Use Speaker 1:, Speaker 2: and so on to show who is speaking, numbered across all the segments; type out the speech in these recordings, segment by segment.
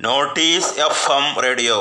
Speaker 1: Notice F M radio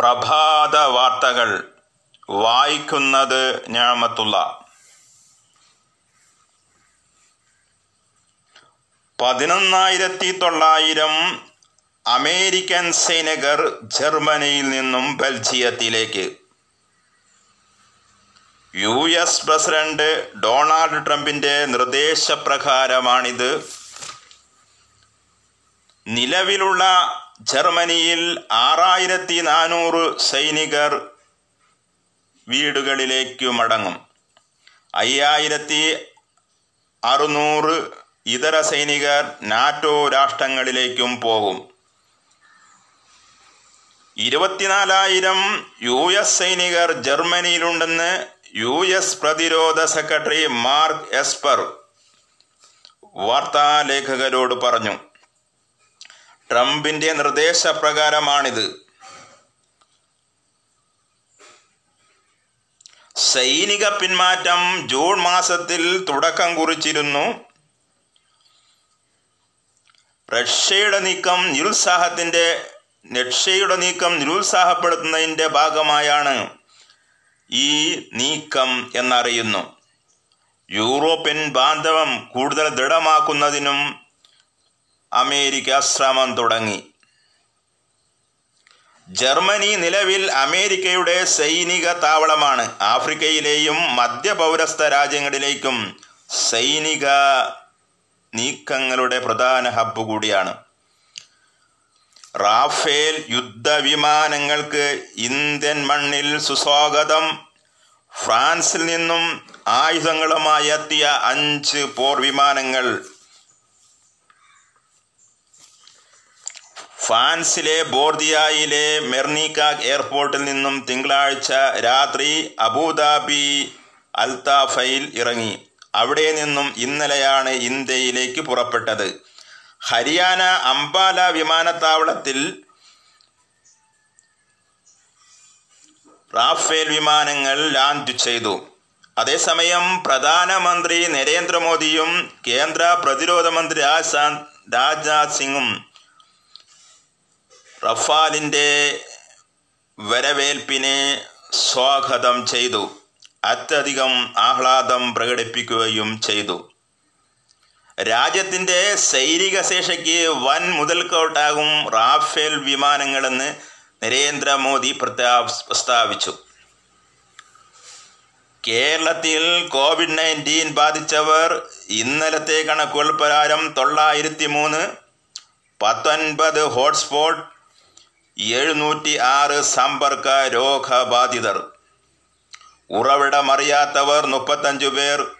Speaker 1: പ്രഭാത വാർത്തകൾ വായിക്കുന്നത് ഞാമത്തുള്ള. പതിനൊന്നായിരത്തി തൊള്ളായിരം
Speaker 2: അമേരിക്കൻ സൈനികർ ജർമ്മനിയിൽ നിന്നും ബെൽജിയത്തിലേക്ക്. യു എസ് പ്രസിഡന്റ് ഡൊണാൾഡ് ട്രംപിന്റെ നിർദ്ദേശപ്രകാരമാണിത്. നിലവിലുള്ള ജർമ്മനിയിൽ ആറായിരത്തി നാനൂറ് സൈനികർ വീടുകളിലേക്ക് മടങ്ങും. അയ്യായിരത്തി അറുന്നൂറ് ഇതര സൈനികർ നാറ്റോ രാഷ്ട്രങ്ങളിലേക്കും പോകും. ഇരുപത്തിനാലായിരം യു എസ് സൈനികർ ജർമ്മനിയിലുണ്ടെന്ന് യു എസ് പ്രതിരോധ സെക്രട്ടറി മാർക്ക് എസ്പർ വാർത്താലേഖകരോട് പറഞ്ഞു. ട്രംപിന്റെ നിർദ്ദേശപ്രകാരമാണിത്. സൈനിക പിന്മാറ്റം ജൂൺ മാസത്തിൽ തുടക്കം കുറിച്ചിരുന്നു. റഷ്യയുടെ നീക്കം നിരുത്സാഹത്തിന്റെ റഷ്യയുടെ നീക്കം നിരുത്സാഹപ്പെടുത്തുന്നതിന്റെ ഭാഗമായാണ് ഈ നീക്കം എന്നറിയുന്നു. യൂറോപ്യൻ ബാന്ധവം കൂടുതൽ ദൃഢമാക്കുന്നതിനും അമേരിക്ക ശ്രമം തുടങ്ങി. ജർമ്മനി നിലവിൽ അമേരിക്കയുടെ സൈനിക താവളമാണ്. ആഫ്രിക്കയിലെയും മധ്യപൗരസ്ഥ രാജ്യങ്ങളിലേക്കും സൈനിക നീക്കങ്ങളുടെ പ്രധാന ഹബ്ബ് കൂടിയാണ്. റാഫേൽ യുദ്ധവിമാനങ്ങൾക്ക് ഇന്ത്യൻ മണ്ണിൽ സുസ്വാഗതം. ഫ്രാൻസിൽ നിന്നും ആയുധങ്ങളുമായി എത്തിയ അഞ്ച് പോർ വിമാനങ്ങൾ ഫ്രാൻസിലെ ബോർദിയായിലെ മെർണിക്കാഗ് എയർപോർട്ടിൽ നിന്നും തിങ്കളാഴ്ച രാത്രി അബുദാബി അൽതാഫയിൽ ഇറങ്ങി. അവിടെ നിന്നും ഇന്നലെയാണ് ഇന്ത്യയിലേക്ക് പുറപ്പെട്ടത്. ഹരിയാന അംബാല വിമാനത്താവളത്തിൽ റാഫേൽ വിമാനങ്ങൾ ലാൻഡ് ചെയ്തു. അതേസമയം പ്രധാനമന്ത്രി നരേന്ദ്രമോദിയും കേന്ദ്ര പ്രതിരോധ മന്ത്രി രാജ്നാഥ് സിംഗും റഫാലിന്റെ വരവേൽപ്പിനെ സ്വാഗതം ചെയ്തു. അത്യധികം ആഹ്ലാദം പ്രകടിപ്പിക്കുകയും ചെയ്തു. രാജ്യത്തിന്റെ സൈനിക ശേഷിക്ക് വൻ മുതൽക്കോട്ടാകും റാഫേൽ വിമാനങ്ങളെന്ന് നരേന്ദ്രമോദി പ്രസ്താവിച്ചു. കേരളത്തിൽ കോവിഡ് നയന്റീൻ ബാധിച്ചവർ ഇന്നലത്തെ കണക്കുകൾ പ്രകാരം തൊള്ളായിരത്തി മൂന്ന് പത്തൊൻപത് ഹോട്ട്സ്പോട്ട് എഴുന്നൂറ്റി ആറ് സമ്പർക്ക രോഗബാധിതർ. ഉറവിടമറിയാത്തവർ മുപ്പത്തഞ്ചു പേർ.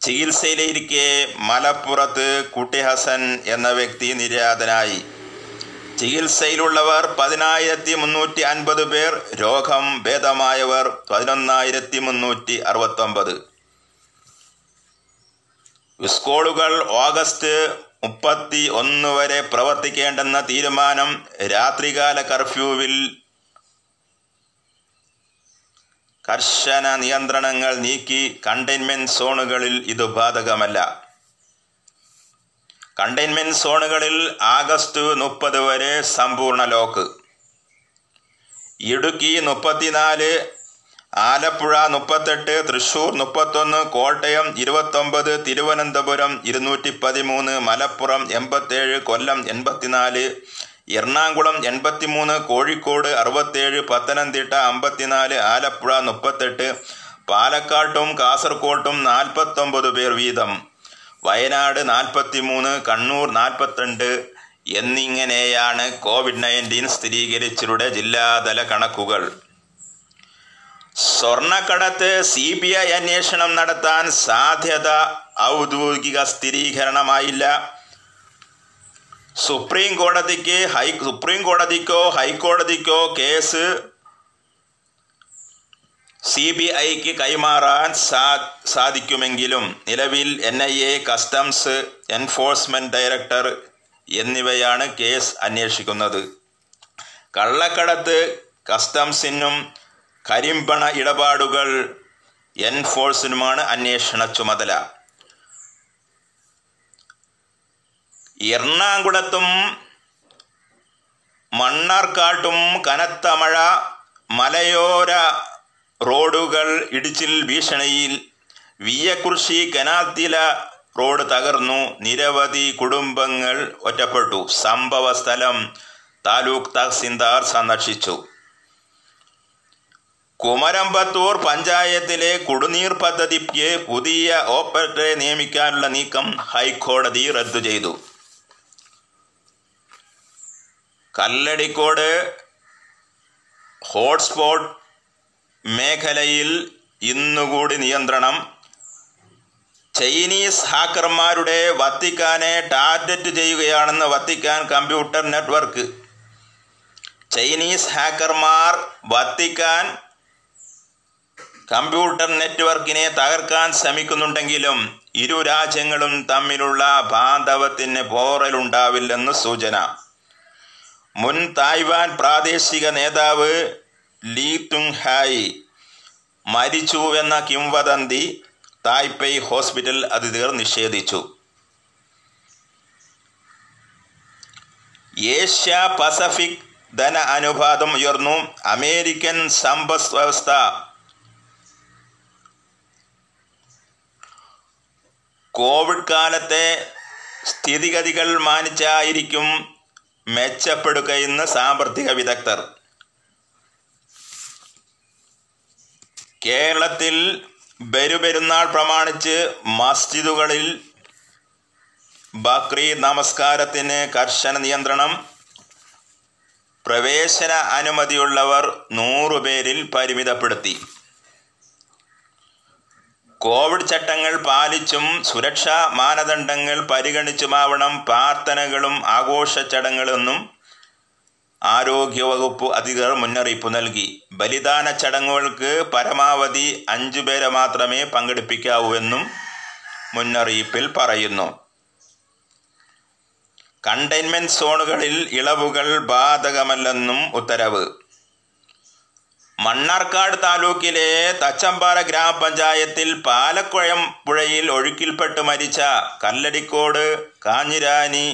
Speaker 2: ചികിത്സയിലിരിക്കെ മലപ്പുറത്ത് കുട്ടിഹസൻ എന്ന വ്യക്തി നിര്യാതനായി. ചികിത്സയിലുള്ളവർ പതിനായിരത്തി മുന്നൂറ്റി അൻപത് പേർ. രോഗം ഭേദമായവർ പതിനൊന്നായിരത്തി മുന്നൂറ്റി അറുപത്തൊമ്പത് സ്കൂളുകൾ ഓഗസ്റ്റ് മുപ്പത്തി ഒന്ന് വരെ പ്രവർത്തിക്കേണ്ടെന്ന തീരുമാനം രാത്രികാല കർഫ്യൂവിൽ കർശന നിയന്ത്രണങ്ങൾ നീക്കി കണ്ടെയ്ൻമെന്റ് സോണുകളിൽ ഇത് ബാധകമല്ല. കണ്ടെയ്ൻമെന്റ് സോണുകളിൽ ആഗസ്റ്റ് മുപ്പത് വരെ സമ്പൂർണ ലോക്ക്. ഇടുക്കി മുപ്പത്തിനാല് ആലപ്പുഴ മുപ്പത്തെട്ട് തൃശൂർ മുപ്പത്തൊന്ന് കോട്ടയം ഇരുപത്തൊമ്പത് തിരുവനന്തപുരം ഇരുന്നൂറ്റി പതിമൂന്ന് മലപ്പുറം എൺപത്തേഴ് കൊല്ലം എൺപത്തിനാല് എറണാകുളം എൺപത്തിമൂന്ന് കോഴിക്കോട് അറുപത്തേഴ് പത്തനംതിട്ട അമ്പത്തിനാല് ആലപ്പുഴ മുപ്പത്തെട്ട് പാലക്കാട്ടും കാസർകോട്ടും നാൽപ്പത്തൊമ്പത് പേർ വീതം. വയനാട് നാൽപ്പത്തിമൂന്ന് കണ്ണൂർ നാൽപ്പത്തിരണ്ട് എന്നിങ്ങനെയാണ് കോവിഡ് നയന്റീൻ സ്ഥിരീകരിച്ചവരുടെ ജില്ലാതല കണക്കുകൾ. സ്വർണക്കടത്ത് സി ബി ഐ അന്വേഷണം നടത്താൻ സാധ്യത ഔദ്യോഗിക സ്ഥിരീകരണമായില്ല. സുപ്രീം കോടതിക്ക് ഹൈ സുപ്രീം കോടതിക്കോ ഹൈക്കോടതിക്കോ കേസ് സി ബി ഐക്ക് കൈമാറാൻ സാ സാധിക്കുമെങ്കിലും നിലവിൽ N I A customs enforcement director എന്നിവയാണ് കേസ് അന്വേഷിക്കുന്നത്. കള്ളക്കടത്ത് കസ്റ്റംസിനും കരിമ്പണ ഇടപാടുകൾ എൻഫോഴ്സിനുമാണ് അന്വേഷണ ചുമതല. എറണാകുളത്തും മണ്ണാർക്കാട്ടും കനത്ത മഴ മലയോര റോഡുകൾ ഇടിച്ചിൽ ഭീഷണിയിൽ വിയക്കുറിശി കനാത്തില റോഡ് തകർന്നു നിരവധി കുടുംബങ്ങൾ ഒറ്റപ്പെട്ടു. സംഭവ സ്ഥലം താലൂക്ക് തഹസിൽദാർ സന്ദർശിച്ചു. കുമരമ്പത്തൂർ പഞ്ചായത്തിലെ കുടിനീർ പദ്ധതിക്ക് പുതിയ ഓപ്പറേറ്ററെ നിയമിക്കാനുള്ള നീക്കം ഹൈക്കോടതി റദ്ദു ചെയ്തു. കല്ലടിക്കോട് ഹോട്ട്സ്പോട്ട് മേഖലയിൽ ഇന്നുകൂടി നിയന്ത്രണം. ചൈനീസ് ഹാക്കർമാരുടെ വത്തിക്കാനെ ടാർഗറ്റ് ചെയ്യുകയാണെന്ന് വത്തിക്കാൻ കമ്പ്യൂട്ടർ നെറ്റ്വർക്ക്. ചൈനീസ് ഹാക്കർമാർ വത്തിക്കാൻ കമ്പ്യൂട്ടർ നെറ്റ്വർക്കിനെ തകർക്കാൻ ശ്രമിക്കുന്നുണ്ടെങ്കിലും ഇരു രാജ്യങ്ങളും തമ്മിലുള്ള ബാന്ധവത്തിന് പോറലുണ്ടാവില്ലെന്ന് സൂചന. മുൻ തായ്വാൻ പ്രാദേശിക നേതാവ് ലീ തുങ് ഹായ് മരിച്ചുവെന്ന കിംവദന്തി തായ്പെയ് ഹോസ്പിറ്റൽ അധികൃതർ നിഷേധിച്ചു. ഏഷ്യ പസഫിക് ധന അനുപാതം ഉയർന്നു. അമേരിക്കൻ സമ്പദ് വ്യവസ്ഥ കോവിഡ് കാലത്തെ സ്ഥിതിഗതികൾ മാനിച്ചായിരിക്കും മെച്ചപ്പെടുകയെന്ന് സാമ്പത്തിക വിദഗ്ധർ. കേരളത്തിൽ ബരുപെരുന്നാൾ പ്രമാണിച്ച് മസ്ജിദുകളിൽ ബക്രീദ് നമസ്കാരത്തിന് കർശന നിയന്ത്രണം. പ്രവേശന അനുമതിയുള്ളവർ നൂറുപേരിൽ പരിമിതപ്പെടുത്തി. കോവിഡ് ചട്ടങ്ങൾ പാലിച്ചും സുരക്ഷാ മാനദണ്ഡങ്ങൾ പരിഗണിച്ചുമാവണം പ്രാർത്ഥനകളും ആഘോഷ ചടങ്ങുകളെന്നും ആരോഗ്യവകുപ്പ് അധികൃതർ മുന്നറിയിപ്പ് നൽകി. ബലിദാന ചടങ്ങുകൾക്ക് പരമാവധി അഞ്ചു പേരെ മാത്രമേ പങ്കെടുപ്പിക്കാവൂ എന്നും മുന്നറിയിപ്പിൽ പറയുന്നു. കണ്ടെയ്ൻമെന്റ് സോണുകളിൽ ഇളവുകൾ ബാധകമല്ലെന്നും ഉത്തരവ്. മണ്ണാർക്കാട് താലൂക്കിലെ തച്ചമ്പാറ ഗ്രാമപഞ്ചായത്തിൽ പാലക്കുഴം പുഴയിൽ ഒഴുക്കിൽപ്പെട്ട് മരിച്ച കല്ലടിക്കോട് കാഞ്ഞിരാനി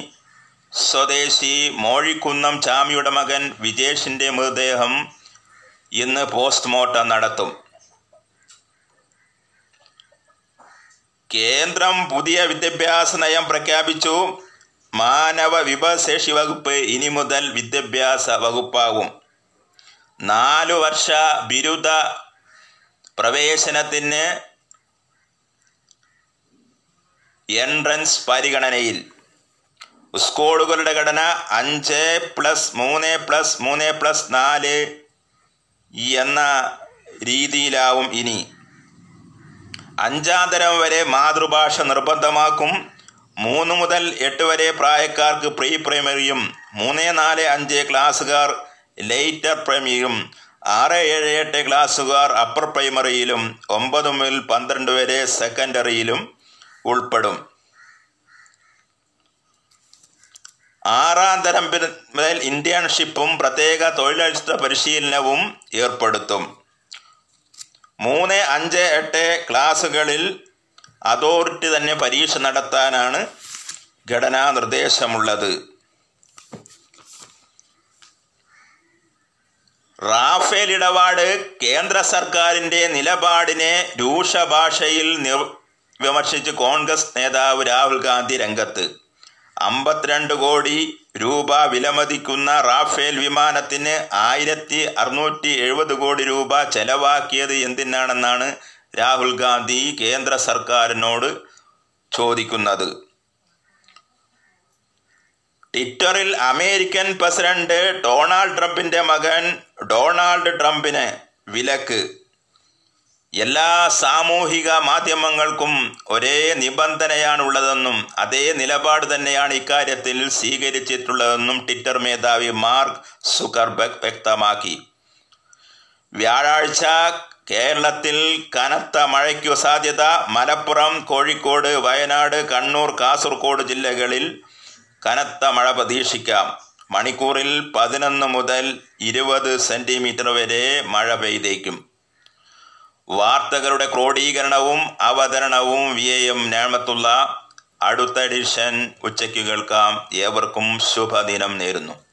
Speaker 2: സ്വദേശി മോഴിക്കുന്നം ചാമിയുടെ മകൻ വിജേഷിന്റെ മൃതദേഹം ഇന്ന് പോസ്റ്റ്മോർട്ടം നടത്തും. കേന്ദ്രം പുതിയ വിദ്യാഭ്യാസ നയം പ്രഖ്യാപിച്ചു. മാനവ വിഭവശേഷി വകുപ്പ് ഇനി മുതൽ വിദ്യാഭ്യാസ വകുപ്പാകും. നാലു വർഷ ബിരുദ പ്രവേശനത്തിന് എൻട്രൻസ് പരിഗണനയിൽ. സ്കൂളുകളുടെ ഘടന അഞ്ച് പ്ലസ് മൂന്ന് പ്ലസ് മൂന്ന് പ്ലസ് നാല് എന്ന രീതിയിലാവും ഇനി. അഞ്ചാം തരം വരെ മാതൃഭാഷ നിർബന്ധമാക്കും. മൂന്ന് മുതൽ എട്ട് വരെ പ്രായക്കാർക്ക് പ്രീ പ്രൈമറിയും മൂന്ന് നാല് അഞ്ച് ക്ലാസ്സുകാർ ലേറ്റർ പ്രൈമറിയും ആറ് ഏഴ് എട്ട് ക്ലാസ്സുകാർ അപ്പർ പ്രൈമറിയിലും ഒമ്പത് മുതൽ പന്ത്രണ്ട് വരെ സെക്കൻഡറിയിലും ഉൾപ്പെടും. ആറാം തരം മുതൽ ഇന്റേൺഷിപ്പും പ്രത്യേക തൊഴിലധിഷ്ഠിത പരിശീലനവും ഏർപ്പെടുത്തും. മൂന്ന് അഞ്ച് എട്ട് ക്ലാസ്സുകളിൽ അതോറിറ്റി തന്നെ പരീക്ഷ നടത്താനാണ് ഘടനാ നിർദ്ദേശമുള്ളത്. റാഫേൽ ഇടപാട് കേന്ദ്ര സർക്കാരിന്റെ നിലപാടിനെ രൂക്ഷ ഭാഷയിൽ വിമർശിച്ച് കോൺഗ്രസ് നേതാവ് രാഹുൽ ഗാന്ധി രംഗത്ത്. അമ്പത്തിരണ്ട് കോടി രൂപ വിലമതിക്കുന്ന റാഫേൽ വിമാനത്തിന് ആയിരത്തി അറുന്നൂറ്റി എഴുപത് കോടി രൂപ ചെലവാക്കിയത് എന്തിനാണെന്നാണ് രാഹുൽ ഗാന്ധി കേന്ദ്ര സർക്കാരിനോട് ചോദിക്കുന്നത്. ട്വിറ്ററിൽ അമേരിക്കൻ പ്രസിഡന്റ് ഡൊണാൾഡ് ട്രംപിന്റെ മകൻ ഡൊണാൾഡ് ട്രംപിന് വിലക്ക്. എല്ലാ സാമൂഹിക മാധ്യമങ്ങൾക്കും ഒരേ നിബന്ധനയാണുള്ളതെന്നും അതേ നിലപാട് തന്നെയാണ് ഇക്കാര്യത്തിൽ സ്വീകരിച്ചിട്ടുള്ളതെന്നും ട്വിറ്റർ മേധാവി മാർക്ക് സുക്കർബർഗ് വ്യക്തമാക്കി. വ്യാഴാഴ്ച കേരളത്തിൽ കനത്ത മഴയ്ക്കു സാധ്യത മലപ്പുറം കോഴിക്കോട് വയനാട് കണ്ണൂർ കാസർഗോഡ് ജില്ലകളിൽ കനത്ത മഴ പ്രതീക്ഷിക്കാം. മണിക്കൂറിൽ പതിനൊന്ന് മുതൽ ഇരുപത് സെന്റിമീറ്റർ വരെ മഴ പെയ്തേക്കും. വാർത്തകളുടെ ക്രോഡീകരണവും അവതരണവും വി എ എം ഞാമത്തുള്ള അടുത്ത എഡിഷൻ ഉച്ചയ്ക്ക് കേൾക്കാം. ഏവർക്കും ശുഭദിനം നേരുന്നു.